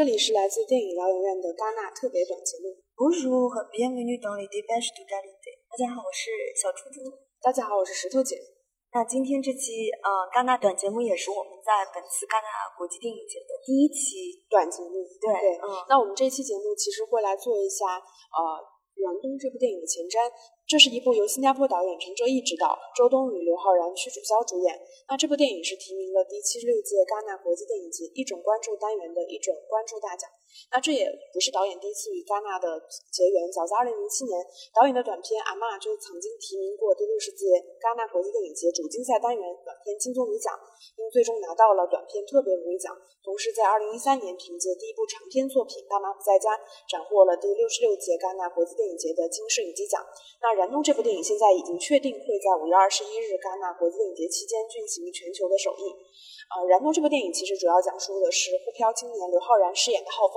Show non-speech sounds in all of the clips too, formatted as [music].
这里是来自电影疗养院的戛纳特别短节目。Bonjour, bienvenue dans les débats de la l i t é 大家好，我是小猪猪。大家好，我是石头姐。那今天这期呃戛纳短节目也是我们在本次戛纳国际电影节的第一期短节目。对，嗯，那我们这期节目其实会来做一下呃。燃冬这部电影的前瞻，这是一部由新加坡导演陈哲艺执导，周冬雨、刘昊然、屈楚萧主演。那这部电影是提名了第七十六届戛纳国际电影节一种关注单元的一种关注大奖。那这也不是导演第一次与戛纳的结缘，早在二零零七年，导演的短片《阿嬷》就曾经提名过第六十届戛纳国际电影节主竞赛单元短片金棕榈奖，并最终拿到了短片特别荣誉奖。同时，在二零一三年凭借第一部长片作品《爸妈不在家》斩获了第六十六届戛纳国际电影节的金摄影机奖。那《燃冬》这部电影现在已经确定会在五月二十一日戛纳国际电影节期间进行全球的首映。呃，《燃冬》这部电影其实主要讲述的是沪漂青年刘昊然饰演的浩峰，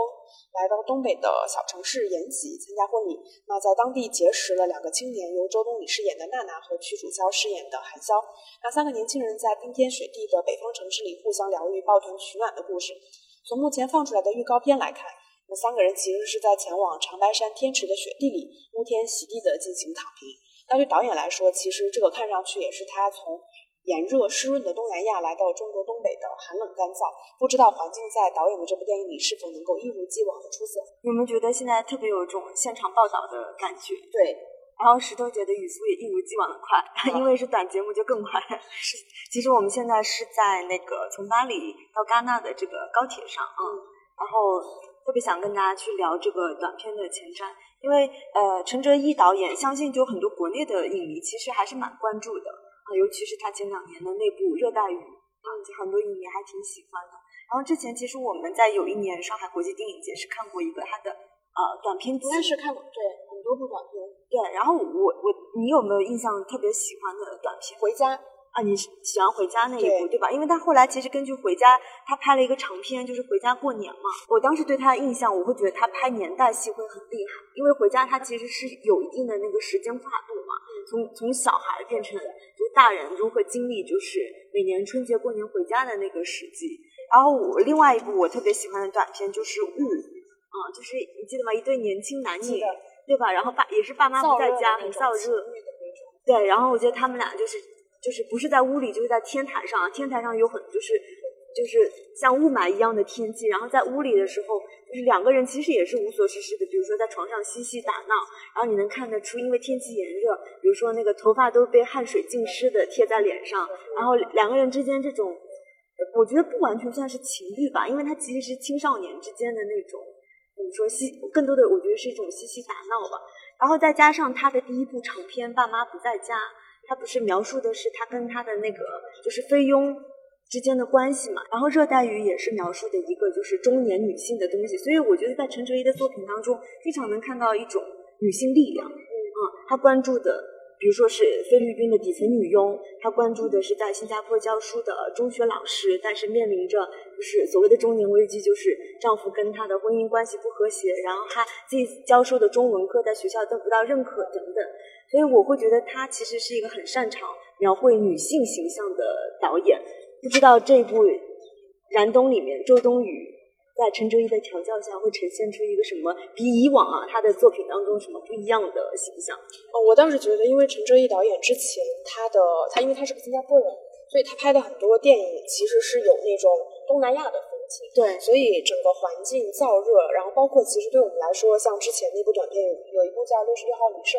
来到东北的小城市延吉参加婚礼。那在当地结识了两个青年，由周冬雨饰演的娜娜和屈楚萧饰演的韩潇。那三个年轻人在冰天雪地的北方城市里互相疗愈、抱团取暖的故事。从目前放出来的预告片来看，那三个人其实是在前往长白山天池的雪地里沐天洗地的进行躺平。那对导演来说，其实这个看上去也是他从。炎热湿润的东南亚来到中国东北的寒冷干燥，不知道环境在导演的这部电影里是否能够一如既往的出色？有没有觉得现在特别有一种现场报道的感觉？对，然后石头姐的语速也一如既往的快，[laughs] 因为是短节目就更快。是，其实我们现在是在那个从巴黎到戛纳的这个高铁上啊，然后特别想跟大家去聊这个短片的前瞻，因为呃陈哲一导演，相信就很多国内的影迷其实还是蛮关注的。啊，尤其是他前两年的那部《热带雨》，嗯，很多影迷还挺喜欢的。然后之前其实我们在有一年上海国际电影节是看过一个他的呃短片集，应该是看过对很多部短片。对，然后我我你有没有印象特别喜欢的短片？回家。啊，你喜欢回家那一部对吧？因为他后来其实根据回家，他拍了一个长片，就是回家过年嘛。我当时对他的印象，我会觉得他拍年代戏会很厉害，因为回家他其实是有一定的那个时间跨度嘛，从从小孩变成就是大人如何经历就是每年春节过年回家的那个时机。然后我另外一部我特别喜欢的短片就是《雾》，啊，就是你记得吗？一对年轻男女，对吧？然后爸也是爸妈不在家，很燥热，对。然后我觉得他们俩就是。就是不是在屋里，就是在天台上。天台上有很就是就是像雾霾一样的天气，然后在屋里的时候，就是两个人其实也是无所事事的，比如说在床上嬉戏打闹，然后你能看得出，因为天气炎热，比如说那个头发都被汗水浸湿的贴在脸上，然后两个人之间这种，我觉得不完全算是情侣吧，因为他其实是青少年之间的那种，怎么说嬉，更多的我觉得是一种嬉戏打闹吧。然后再加上他的第一部长片《爸妈不在家》。他不是描述的是他跟他的那个就是菲佣之间的关系嘛？然后热带雨也是描述的一个就是中年女性的东西，所以我觉得在陈哲一的作品当中，非常能看到一种女性力量。嗯，他关注的，比如说是菲律宾的底层女佣，她关注的是在新加坡教书的中学老师，但是面临着就是所谓的中年危机，就是丈夫跟她的婚姻关系不和谐，然后她自己教授的中文课在学校得不到认可等等。所以我会觉得他其实是一个很擅长描绘女性形象的导演。不知道这部《燃冬》里面周冬雨在陈哲艺的调教下会呈现出一个什么比以往啊他的作品当中什么不一样的形象？哦，我倒是觉得，因为陈哲艺导演之前他的他因为他是个新加坡人，所以他拍的很多电影其实是有那种东南亚的风情。对，所以整个环境燥热，然后包括其实对我们来说，像之前那部短片有一部叫《六十六号旅社》。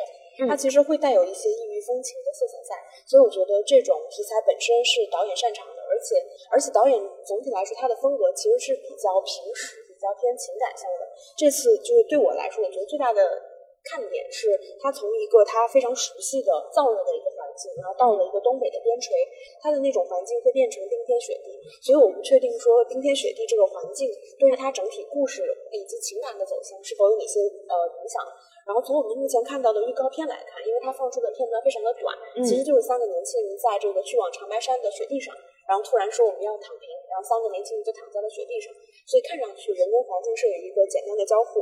它其实会带有一些异域风情的色彩在，所以我觉得这种题材本身是导演擅长的，而且而且导演总体来说他的风格其实是比较平实、比较偏情感向的。这次就是对我来说，我觉得最大的看点是他从一个他非常熟悉的燥热的一个环境，然后到了一个东北的边陲，他的那种环境会变成冰天雪地，所以我不确定说冰天雪地这个环境对于他整体故事以及情感的走向是否有哪些呃影响。然后从我们目前看到的预告片来看，因为它放出的片段非常的短，其实就是三个年轻人在这个去往长白山的雪地上，然后突然说我们要躺平，然后三个年轻人就躺在了雪地上，所以看上去人跟环境是有一个简单的交互。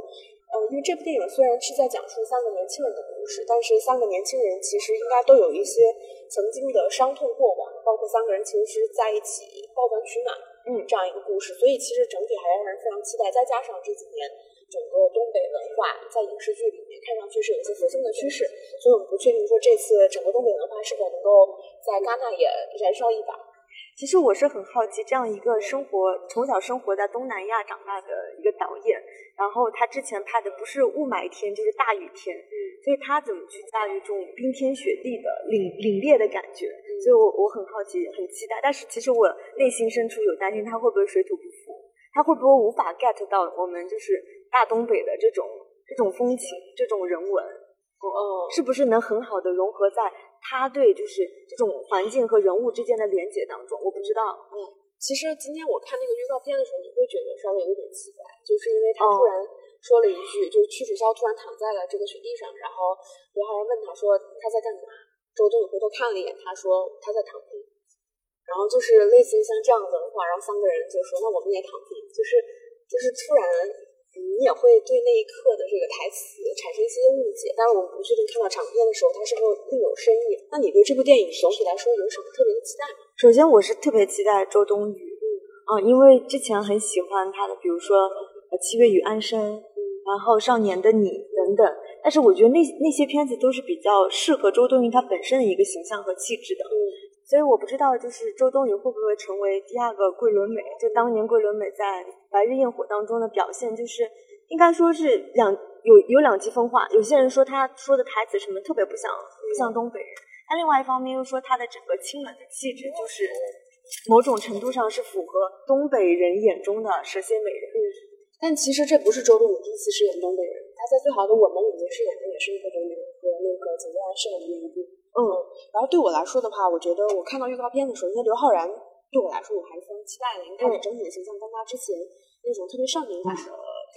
嗯，因为这部电影虽然是在讲述三个年轻人的故事，但是三个年轻人其实应该都有一些曾经的伤痛过往，包括三个人其实是在一起抱团取暖。嗯，这样一个故事，所以其实整体还是让人非常期待。再加上这几年整个东北文化在影视剧里面看上去是有一些复兴的趋势，所以我们不确定说这次整个东北文化是否能够在戛纳也燃烧一把。其实我是很好奇，这样一个生活从小生活在东南亚长大的一个导演，然后他之前拍的不是雾霾天就是大雨天，嗯，所以他怎么去驾驭这种冰天雪地的凛凛冽的感觉？所以我我很好奇，很期待。但是其实我内心深处有担心，他会不会水土不服？他会不会无法 get 到我们就是大东北的这种这种风情、这种人文？哦，是不是能很好的融合在？他对就是这种环境和人物之间的连接当中，我不知道。嗯，其实今天我看那个预告片的时候，你会觉得稍微有点奇怪，就是因为他突然说了一句，就是屈楚萧突然躺在了这个雪地上，然后刘昊然问他说他在干嘛，周冬雨回头看了一眼，他说他在躺平，然后就是类似于像这样子的话，然后三个人就说那我们也躺平，就是就是突然。你也会对那一刻的这个台词产生一些误解，但是我们不确定看到长片的时候它是否另有深意。那你对这部电影总体来说有什么特别的期待吗？首先，我是特别期待周冬雨，嗯，因为之前很喜欢她的，比如说《七月与安生》，嗯，然后《少年的你》等等。但是我觉得那那些片子都是比较适合周冬雨她本身的一个形象和气质的，嗯。所以我不知道，就是周冬雨会不会成为第二个桂纶镁？就当年桂纶镁在《白日焰火》当中的表现，就是应该说是两有有两极分化。有些人说她说的台词什么特别不像不像东北人，但另外一方面又说她的整个清冷的气质，就是某种程度上是符合东北人眼中的蛇蝎美人。嗯，但其实这不是周冬雨第一次饰演东北人，她在《最好的我们》里面饰演的也是一个东北人和那个井柏然饰演的一部。嗯，然后对我来说的话，我觉得我看到预告片的时候，因为刘昊然对我来说我还是非常期待的，因为他的整体的形象跟他之前那种特别少年感的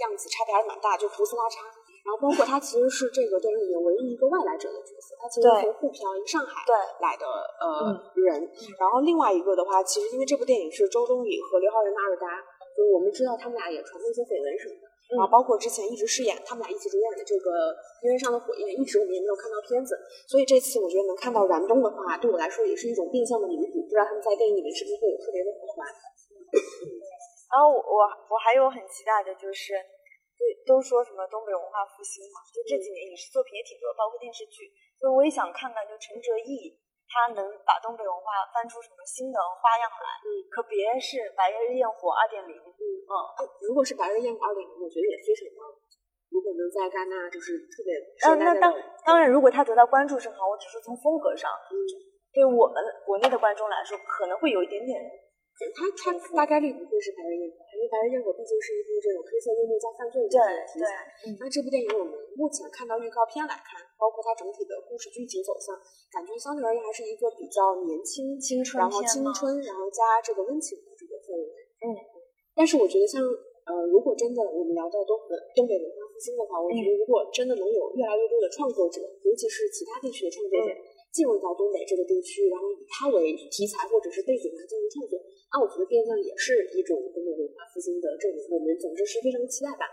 样子差别还是蛮大，就胡子拉碴。然后包括他其实是这个电影里面唯一一个外来者的角色，他其实从沪漂一个上海来的呃人。然后另外一个的话，其实因为这部电影是周冬雨和刘昊然的二搭，就是我们知道他们俩也传过一些绯闻什么的。然后包括之前一直饰演他们俩一起主演的这个《冰原上的火焰》，一直我们也没有看到片子，所以这次我觉得能看到燃冬的话，对我来说也是一种变相的弥补。不知道他们在电影里面是不是会有特别的火花？然后我我还有很期待的就是，对，都说什么东北文化复兴嘛，就这几年影视作品也挺多，包括电视剧，所以我也想看看，就陈哲艺。他能把东北文化翻出什么新的花样来？嗯，可别是《白日焰火》二点零。嗯嗯，如果是《白日焰火》二点零，我觉得也非常棒。如果能在戛纳，就是特别。嗯，那当当然，如果他得到关注是好。我只是从风格上，嗯，对我们国内的观众来说，可能会有一点点。他他大概率不会是《白日焰火》，因为《白日焰火》毕竟是一部这种黑色幽默加犯罪的题材。那这部电影我们目前看到预告片来看，包括它整体的故事剧情走向，感觉相对而言还是一个比较年轻、青春，然后青春，然后加这个温情的这个氛围。嗯，但是我觉得像呃，如果真的我们聊到东北东北文化复兴的话，我觉得如果真的能有越来越多的创作者，尤其是其他地区的创作者进入到东北这个地区，然后以它为题材或者是背景来进行创作。那我觉得变相也是一种东北文化复兴的证明，我们总之是非常期待吧。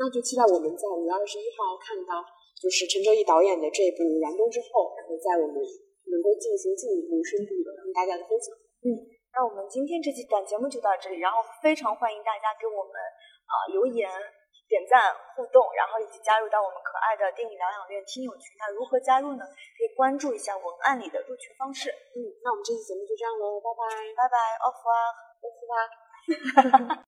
那就期待我们在五月二十一号看到，就是陈哲艺导演的这部《燃冬》之后，然后在我们能够进行进一步深度的跟大家的分享。嗯，那我们今天这期短节目就到这里，然后非常欢迎大家给我们啊留言。点赞互动，然后以及加入到我们可爱的电影疗养院听友群。那如何加入呢？可以关注一下文案里的入群方式。嗯，那我们这期节目就这样喽，拜拜，拜拜，off 啊，off 啊。[laughs] [laughs]